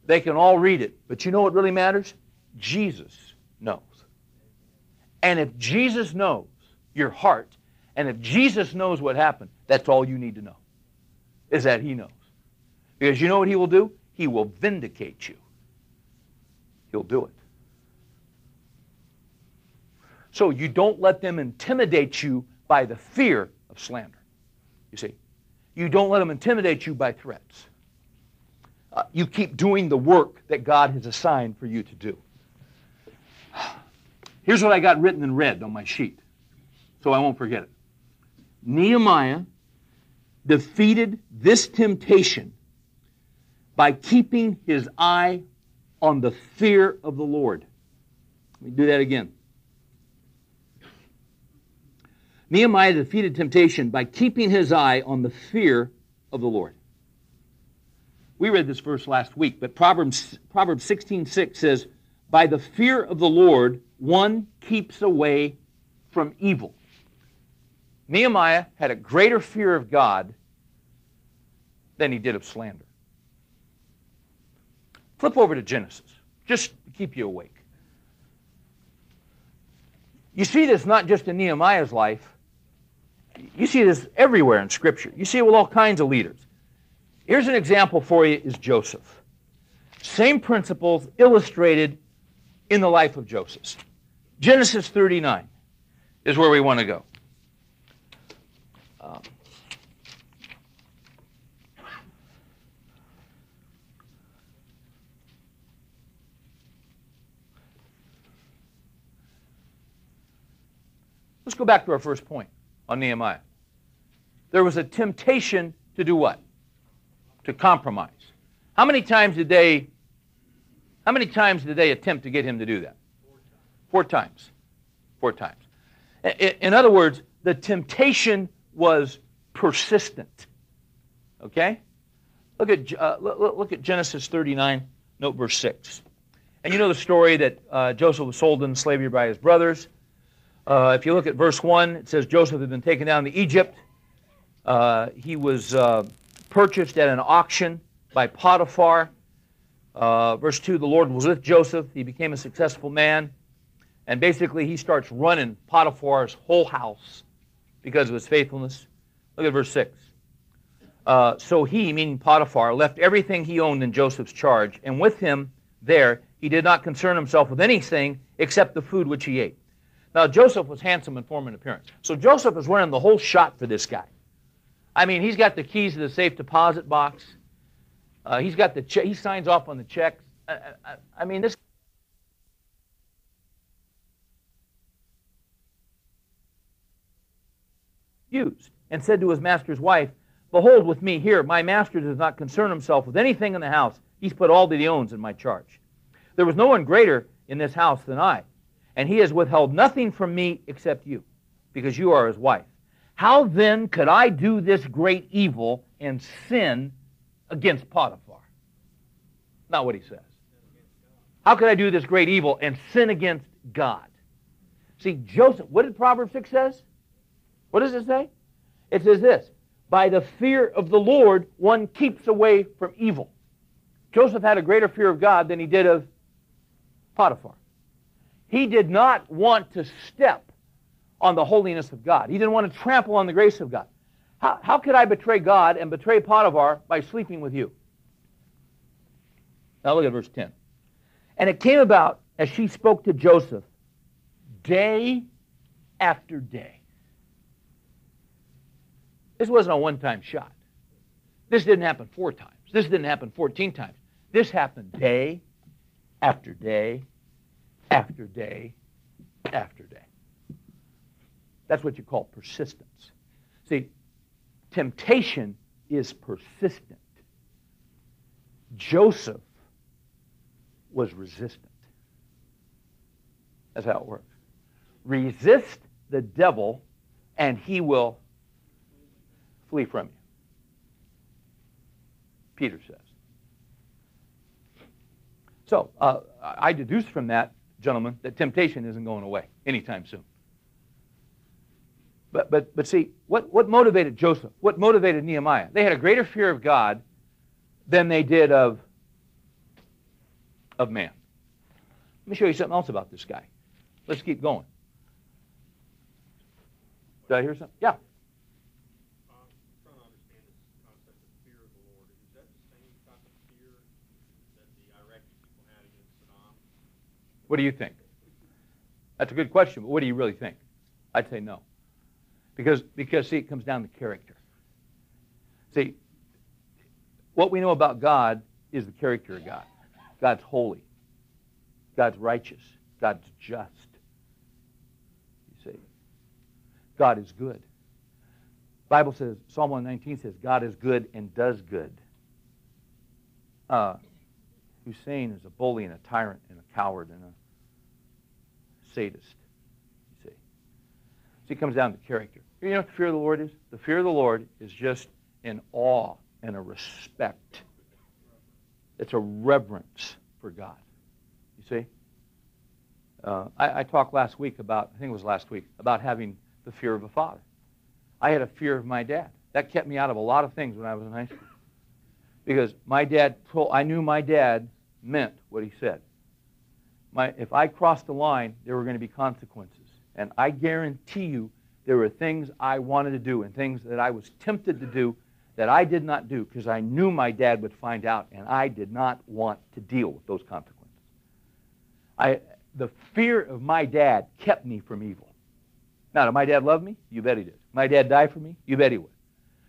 They can all read it. But you know what really matters? Jesus knows. And if Jesus knows your heart, and if Jesus knows what happened, that's all you need to know, is that he knows. Because you know what he will do? He will vindicate you. He'll do it. So you don't let them intimidate you by the fear of slander. You see, you don't let them intimidate you by threats. Uh, you keep doing the work that God has assigned for you to do. Here's what I got written in red on my sheet, so I won't forget it. Nehemiah defeated this temptation by keeping his eye on the fear of the Lord. Let me do that again. Nehemiah defeated temptation by keeping his eye on the fear of the Lord. We read this verse last week, but Proverbs, Proverbs 16 6 says, By the fear of the Lord, one keeps away from evil. Nehemiah had a greater fear of God than he did of slander. Flip over to Genesis, just to keep you awake. You see this not just in Nehemiah's life, you see this everywhere in Scripture. You see it with all kinds of leaders. Here's an example for you is Joseph. Same principles illustrated in the life of Joseph. Genesis 39 is where we want to go. Um, let's go back to our first point on Nehemiah. There was a temptation to do what? To compromise. How many times did they how many times did they attempt to get him to do that? Four times. Four times. In other words, the temptation was persistent. Okay? Look at, uh, look at Genesis 39, note verse 6. And you know the story that uh, Joseph was sold into slavery by his brothers. Uh, if you look at verse 1, it says Joseph had been taken down to Egypt. Uh, he was uh, purchased at an auction by Potiphar. Uh, verse 2, the Lord was with Joseph. He became a successful man. And basically, he starts running Potiphar's whole house because of his faithfulness. Look at verse 6. Uh, so he, meaning Potiphar, left everything he owned in Joseph's charge, and with him there he did not concern himself with anything except the food which he ate. Now, Joseph was handsome in form and appearance. So Joseph is running the whole shot for this guy. I mean, he's got the keys to the safe deposit box. Uh, he's got the check. He signs off on the checks. I, I, I mean, this. Used and said to his master's wife, Behold, with me here, my master does not concern himself with anything in the house. He's put all that he owns in my charge. There was no one greater in this house than I, and he has withheld nothing from me except you, because you are his wife. How then could I do this great evil and sin against Potiphar? Not what he says. How could I do this great evil and sin against God? See, Joseph, what did Proverbs 6 says? What does it say? It says this By the fear of the Lord, one keeps away from evil. Joseph had a greater fear of God than he did of Potiphar. He did not want to step on the holiness of God. He didn't want to trample on the grace of God. How, how could I betray God and betray Potiphar by sleeping with you? Now look at verse 10. And it came about as she spoke to Joseph day after day. This wasn't a one time shot. This didn't happen four times. This didn't happen 14 times. This happened day after day after day after day. That's what you call persistence. See, temptation is persistent. Joseph was resistant. That's how it works. Resist the devil, and he will flee from you. Peter says. So uh, I deduce from that, gentlemen, that temptation isn't going away anytime soon. But, but, but see, what, what motivated Joseph? What motivated Nehemiah? They had a greater fear of God than they did of, of man. Let me show you something else about this guy. Let's keep going. Did I hear something? Yeah. What do you think? That's a good question, but what do you really think? I'd say no. Because, because see, it comes down to character. See, what we know about God is the character of God. God's holy. God's righteous. God's just. You see? God is good. Bible says, Psalm 119 says, God is good and does good. Uh, Hussein is a bully and a tyrant and a coward and a sadist. You see. So it comes down to character. You know what the fear of the Lord is? The fear of the Lord is just an awe and a respect. It's a reverence for God. You see? Uh, I, I, talked last week about, I think it was last week, about having the fear of a father. I had a fear of my dad. That kept me out of a lot of things when I was in high school. Because my dad told, I knew my dad meant what he said. My, if I crossed the line, there were going to be consequences. And I guarantee you, there were things I wanted to do and things that I was tempted to do that I did not do because I knew my dad would find out, and I did not want to deal with those consequences. I, the fear of my dad kept me from evil. Now, did my dad love me? You bet he did. My dad die for me? You bet he would.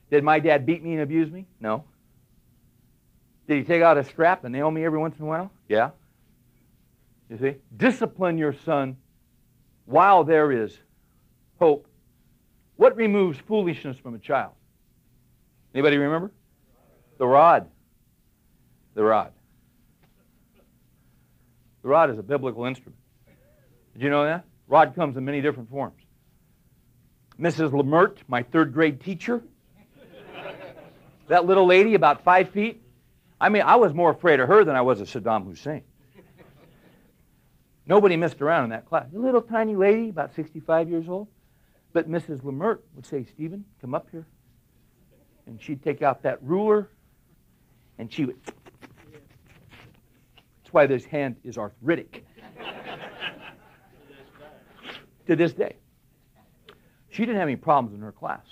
Did my dad beat me and abuse me? No. Did he take out a strap and nail me every once in a while? Yeah. You see? Discipline your son while there is hope. What removes foolishness from a child? Anybody remember? The rod. The rod. The rod is a biblical instrument. Did you know that? Rod comes in many different forms. Mrs. Lemert, my third grade teacher, that little lady about five feet, I mean, I was more afraid of her than I was of Saddam Hussein. Nobody messed around in that class. A little tiny lady, about 65 years old. But Mrs. Lemert would say, Stephen, come up here. And she'd take out that ruler, and she would. That's why this hand is arthritic. to this day. She didn't have any problems in her class.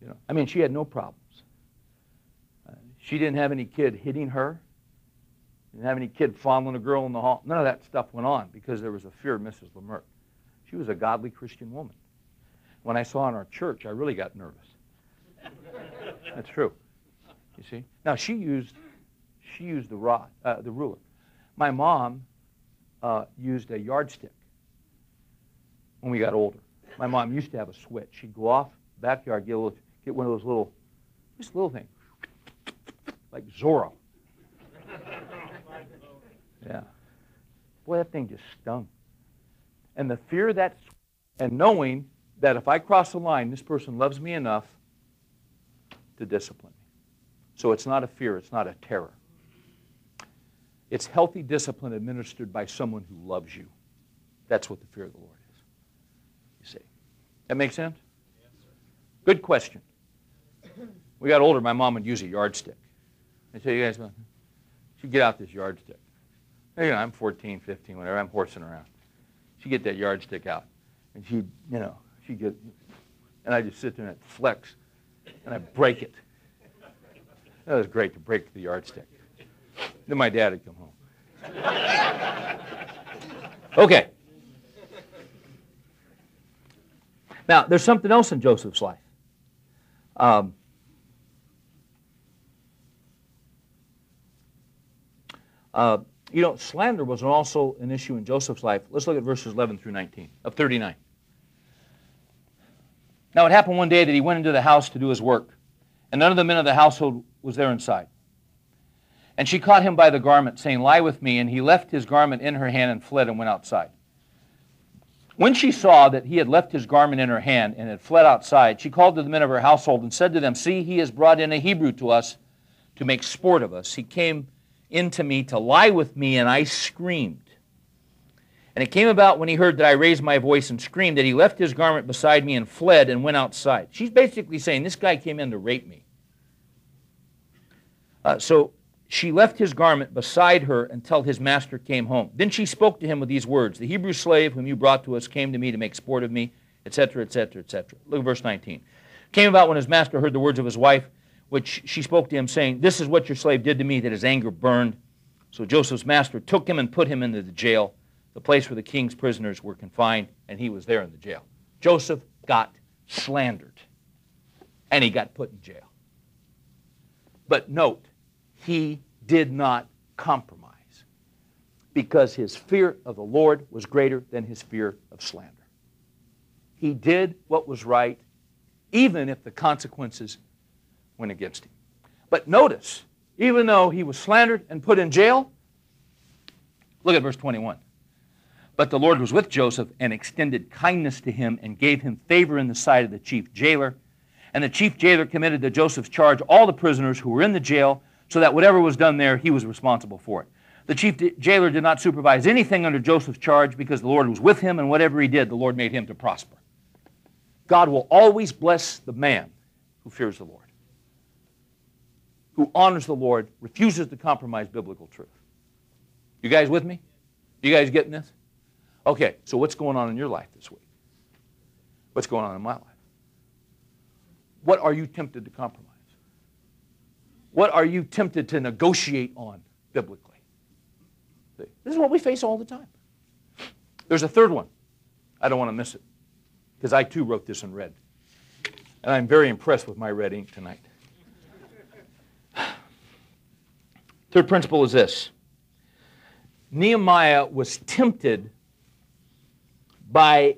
You know, I mean, she had no problems. Uh, she didn't have any kid hitting her. Didn't have any kid fondling a girl in the hall. None of that stuff went on because there was a fear of Mrs. Lemert. She was a godly Christian woman. When I saw her in our church, I really got nervous. That's true. You see? Now she used she used the rod, uh, the ruler. My mom uh, used a yardstick when we got older. My mom used to have a switch. She'd go off backyard, get, little, get one of those little, just little things, like Zorro. Yeah. Boy, that thing just stung. And the fear that, and knowing that if I cross the line, this person loves me enough to discipline me. So it's not a fear, it's not a terror. It's healthy discipline administered by someone who loves you. That's what the fear of the Lord is. You see. That makes sense? Good question. We got older, my mom would use a yardstick. I tell you guys, she'd get out this yardstick. You know, I'm 14, 15, whatever, I'm horsing around. She'd get that yardstick out, and she'd, you know, she'd get, and I just sit there and I'd flex, and I'd break it. That was great to break the yardstick. Then my dad would come home. Okay. Now, there's something else in Joseph's life. Um, uh, you know, slander was also an issue in Joseph's life. Let's look at verses 11 through 19 of 39. Now, it happened one day that he went into the house to do his work, and none of the men of the household was there inside. And she caught him by the garment, saying, Lie with me. And he left his garment in her hand and fled and went outside. When she saw that he had left his garment in her hand and had fled outside, she called to the men of her household and said to them, See, he has brought in a Hebrew to us to make sport of us. He came in to me to lie with me, and I screamed. And it came about when he heard that I raised my voice and screamed that he left his garment beside me and fled and went outside. She's basically saying, This guy came in to rape me. Uh, so she left his garment beside her until his master came home. Then she spoke to him with these words The Hebrew slave whom you brought to us came to me to make sport of me, etc., etc., etc. Look at verse 19. Came about when his master heard the words of his wife, which she spoke to him, saying, This is what your slave did to me, that his anger burned. So Joseph's master took him and put him into the jail, the place where the king's prisoners were confined, and he was there in the jail. Joseph got slandered, and he got put in jail. But note, he did not compromise because his fear of the Lord was greater than his fear of slander. He did what was right, even if the consequences went against him. But notice, even though he was slandered and put in jail, look at verse 21. But the Lord was with Joseph and extended kindness to him and gave him favor in the sight of the chief jailer. And the chief jailer committed to Joseph's charge all the prisoners who were in the jail so that whatever was done there, he was responsible for it. The chief jailer did not supervise anything under Joseph's charge because the Lord was with him, and whatever he did, the Lord made him to prosper. God will always bless the man who fears the Lord, who honors the Lord, refuses to compromise biblical truth. You guys with me? You guys getting this? Okay, so what's going on in your life this week? What's going on in my life? What are you tempted to compromise? What are you tempted to negotiate on biblically? This is what we face all the time. There's a third one. I don't want to miss it because I too wrote this in red. And I'm very impressed with my red ink tonight. Third principle is this Nehemiah was tempted by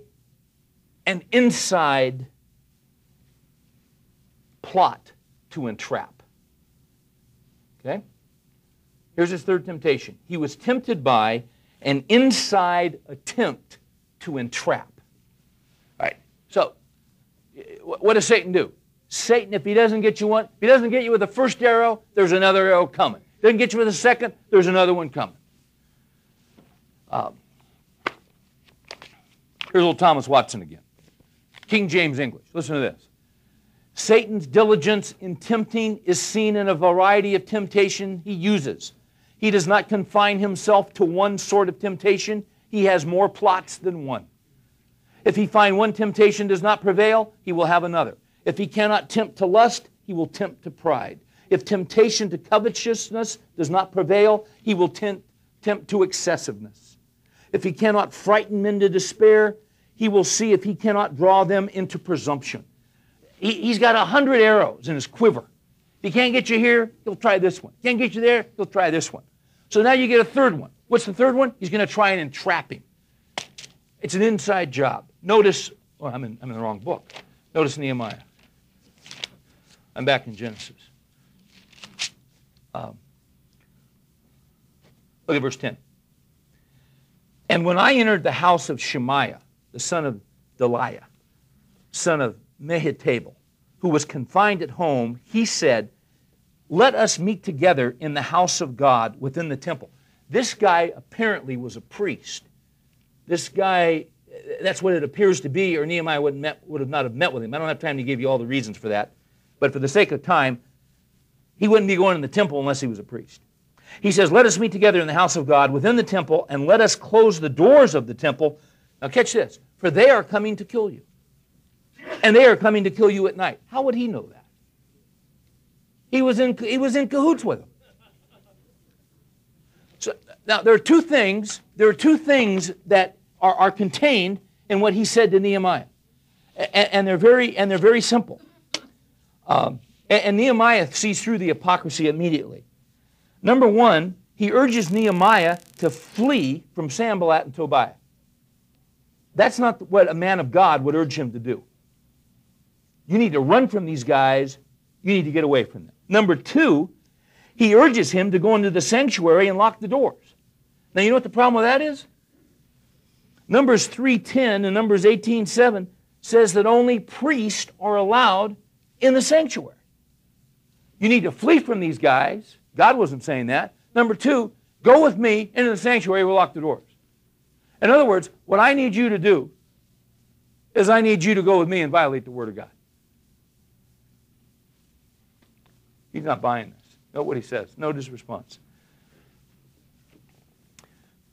an inside plot to entrap. Okay? Here's his third temptation. He was tempted by an inside attempt to entrap. All right. So, what does Satan do? Satan, if he doesn't get you one, if he doesn't get you with the first arrow, there's another arrow coming. Doesn't get you with a second, there's another one coming. Um, here's old Thomas Watson again. King James English. Listen to this. Satan's diligence in tempting is seen in a variety of temptation he uses. He does not confine himself to one sort of temptation, he has more plots than one. If he find one temptation does not prevail, he will have another. If he cannot tempt to lust, he will tempt to pride. If temptation to covetousness does not prevail, he will tempt, tempt to excessiveness. If he cannot frighten men to despair, he will see if he cannot draw them into presumption. He, has got a hundred arrows in his quiver. If he can't get you here, he'll try this one. Can't get you there, he'll try this one. So now you get a third one. What's the third one? He's going to try and entrap him. It's an inside job. Notice, oh, I'm in, I'm in the wrong book. Notice Nehemiah. I'm back in Genesis. Um, look at verse 10. And when I entered the house of Shemaiah, the son of Delaiah, son of Mehetabel, who was confined at home, he said, Let us meet together in the house of God within the temple. This guy apparently was a priest. This guy, that's what it appears to be, or Nehemiah would, met, would have not have met with him. I don't have time to give you all the reasons for that. But for the sake of time, he wouldn't be going in the temple unless he was a priest. He says, Let us meet together in the house of God within the temple, and let us close the doors of the temple. Now, catch this, for they are coming to kill you. And they are coming to kill you at night. How would he know that? He was in, he was in cahoots with them. So, now, there are two things, there are two things that are, are contained in what he said to Nehemiah. And, and they're, very, and they're very simple. Um, and, and Nehemiah sees through the hypocrisy immediately. Number one, he urges Nehemiah to flee from Sanballat and Tobiah. That's not what a man of God would urge him to do. You need to run from these guys. You need to get away from them. Number two, he urges him to go into the sanctuary and lock the doors. Now, you know what the problem with that is? Numbers 3.10 and Numbers 18.7 says that only priests are allowed in the sanctuary. You need to flee from these guys. God wasn't saying that. Number two, go with me into the sanctuary, we'll lock the doors. In other words, what I need you to do is I need you to go with me and violate the Word of God. He's not buying this. Note what he says. Note his response.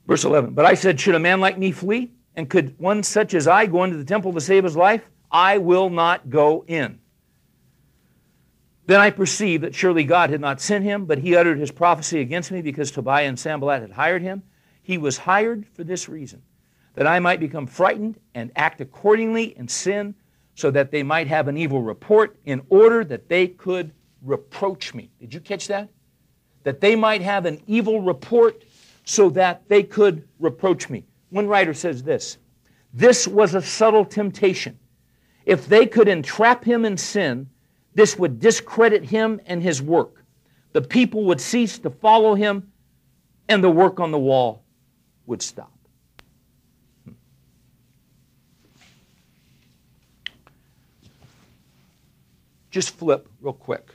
Verse 11 But I said, Should a man like me flee? And could one such as I go into the temple to save his life? I will not go in. Then I perceived that surely God had not sent him, but he uttered his prophecy against me because Tobiah and Sanballat had hired him. He was hired for this reason, that I might become frightened and act accordingly in sin, so that they might have an evil report, in order that they could reproach me. Did you catch that? That they might have an evil report, so that they could reproach me. One writer says this This was a subtle temptation. If they could entrap him in sin, this would discredit him and his work. The people would cease to follow him, and the work on the wall would stop. Hmm. Just flip real quick.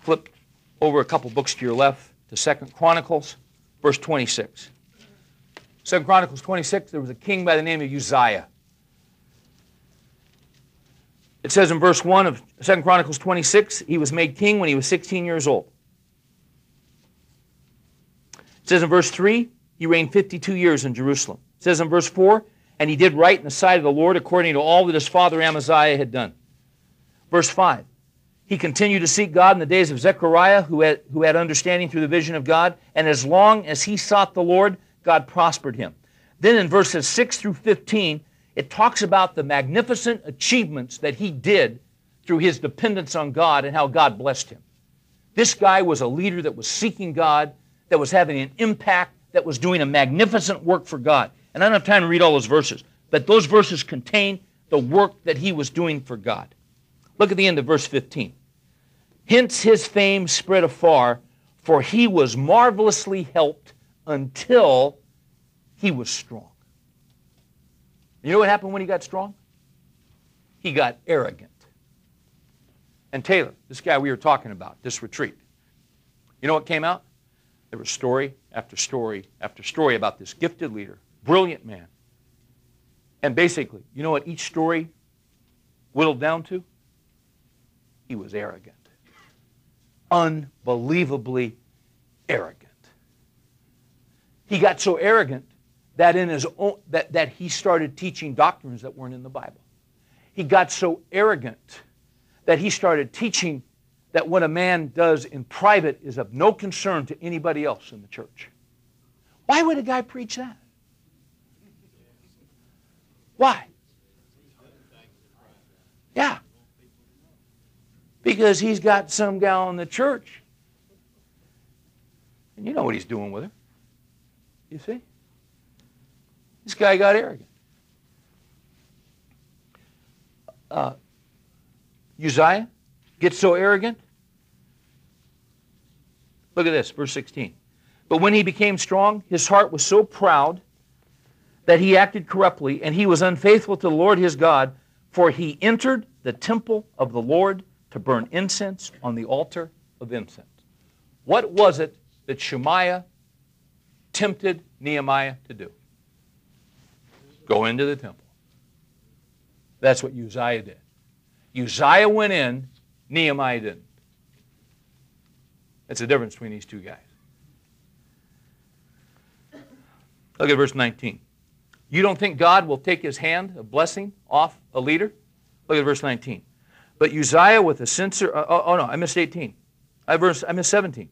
Flip over a couple books to your left to Second Chronicles, verse 26. Second Chronicles 26, there was a king by the name of Uzziah. It says in verse 1 of 2 Chronicles 26, he was made king when he was 16 years old. It says in verse 3, he reigned 52 years in Jerusalem. It says in verse 4, and he did right in the sight of the Lord according to all that his father Amaziah had done. Verse 5, he continued to seek God in the days of Zechariah, who had, who had understanding through the vision of God, and as long as he sought the Lord, God prospered him. Then in verses 6 through 15, it talks about the magnificent achievements that he did through his dependence on God and how God blessed him. This guy was a leader that was seeking God, that was having an impact, that was doing a magnificent work for God. And I don't have time to read all those verses, but those verses contain the work that he was doing for God. Look at the end of verse 15. Hence his fame spread afar, for he was marvelously helped until he was strong. You know what happened when he got strong? He got arrogant. And Taylor, this guy we were talking about, this retreat, you know what came out? There was story after story after story about this gifted leader, brilliant man. And basically, you know what each story whittled down to? He was arrogant. Unbelievably arrogant. He got so arrogant that in his own, that, that he started teaching doctrines that weren't in the Bible. He got so arrogant that he started teaching that what a man does in private is of no concern to anybody else in the church. Why would a guy preach that? Why? Yeah. Because he's got some gal in the church. And you know what he's doing with her. You see? This guy got arrogant. Uh, Uzziah gets so arrogant. Look at this, verse 16. But when he became strong, his heart was so proud that he acted corruptly, and he was unfaithful to the Lord his God, for he entered the temple of the Lord to burn incense on the altar of incense. What was it that Shemaiah tempted Nehemiah to do? Go into the temple. That's what Uzziah did. Uzziah went in, Nehemiah didn't. That's the difference between these two guys. Look at verse 19. You don't think God will take his hand of blessing off a leader? Look at verse 19. But Uzziah with a censer, uh, oh, oh, no, I missed 18. I, verse, I missed 17.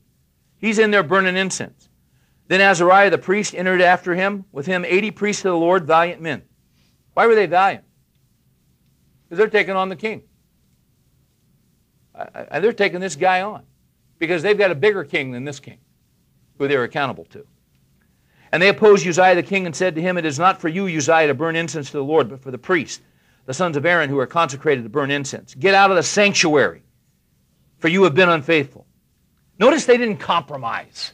He's in there burning incense. Then Azariah the priest entered after him, with him 80 priests of the Lord, valiant men. Why were they valiant? Because they're taking on the king. And they're taking this guy on because they've got a bigger king than this king who they're accountable to. And they opposed Uzziah the king and said to him, It is not for you, Uzziah, to burn incense to the Lord, but for the priests, the sons of Aaron, who are consecrated to burn incense. Get out of the sanctuary, for you have been unfaithful. Notice they didn't compromise.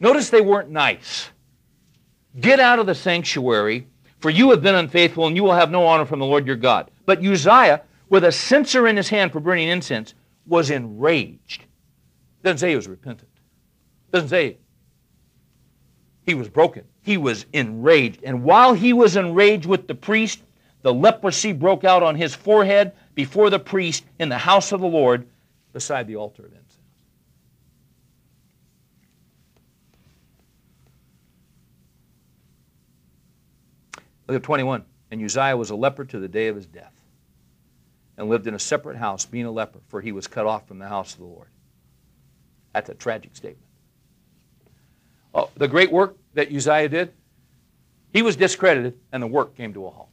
Notice they weren't nice. Get out of the sanctuary, for you have been unfaithful, and you will have no honor from the Lord your God. But Uzziah, with a censer in his hand for burning incense, was enraged. Doesn't say he was repentant. Doesn't say he was broken. He was enraged. And while he was enraged with the priest, the leprosy broke out on his forehead before the priest in the house of the Lord beside the altar of incense. Look at 21. And Uzziah was a leper to the day of his death and lived in a separate house, being a leper, for he was cut off from the house of the Lord. That's a tragic statement. Oh, the great work that Uzziah did, he was discredited and the work came to a halt.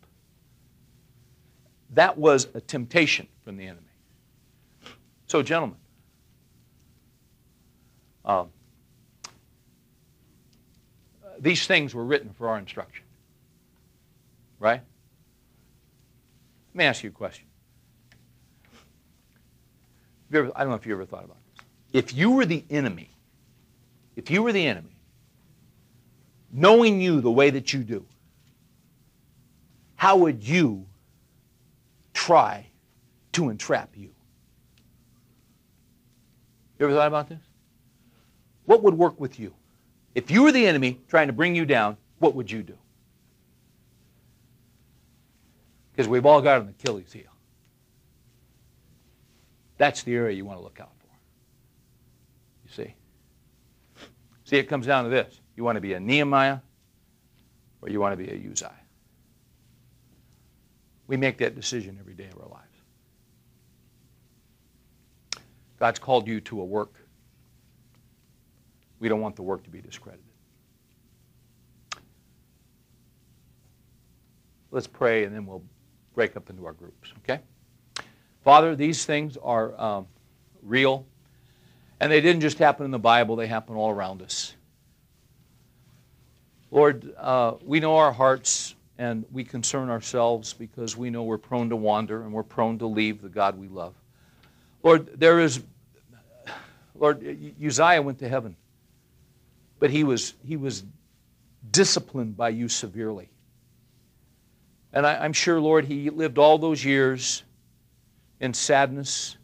That was a temptation from the enemy. So, gentlemen, um, these things were written for our instruction. Right? Let me ask you a question. Ever, I don't know if you ever thought about this. If you were the enemy, if you were the enemy, knowing you the way that you do, how would you try to entrap you? You ever thought about this? What would work with you? If you were the enemy trying to bring you down, what would you do? Because we've all got an Achilles heel. That's the area you want to look out for. You see? See, it comes down to this. You want to be a Nehemiah or you want to be a Uzziah. We make that decision every day of our lives. God's called you to a work. We don't want the work to be discredited. Let's pray and then we'll break up into our groups, okay? Father, these things are um, real, and they didn't just happen in the Bible, they happen all around us. Lord, uh, we know our hearts and we concern ourselves because we know we're prone to wander and we're prone to leave the God we love. Lord, there is, Lord, Uzziah went to heaven, but he was, he was disciplined by you severely. And I, am sure, Lord, he lived all those years in sadness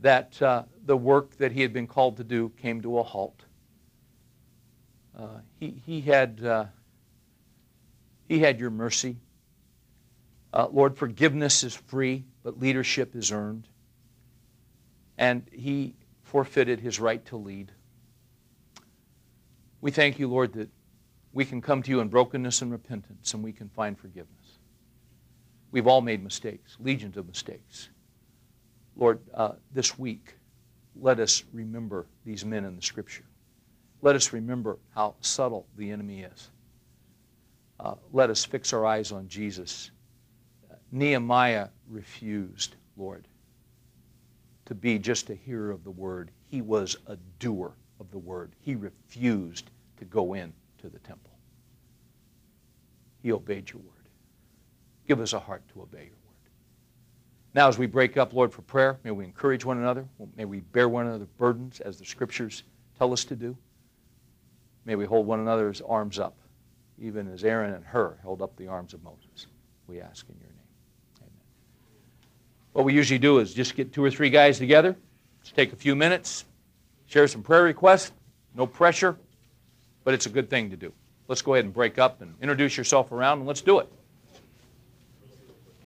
that uh, the work that he had been called to do came to a halt. Uh, he, he, had, uh, he had your mercy. Uh, Lord, forgiveness is free, but leadership is earned. And he forfeited his right to lead. We thank you, Lord, that we can come to you in brokenness and repentance and we can find forgiveness. We've all made mistakes, legions of mistakes. Lord, uh, this week, let us remember these men in the Scripture. Let us remember how subtle the enemy is. Uh, let us fix our eyes on Jesus. Nehemiah refused, Lord, to be just a hearer of the word. He was a doer of the word. He refused to go in to the temple. He obeyed your word. Give us a heart to obey your word. Now, as we break up, Lord, for prayer, may we encourage one another. May we bear one another's burdens as the scriptures tell us to do. May we hold one another's arms up, even as Aaron and Hur held up the arms of Moses. We ask in your name. Amen. What we usually do is just get two or three guys together, just take a few minutes, share some prayer requests, no pressure, but it's a good thing to do. Let's go ahead and break up and introduce yourself around, and let's do it.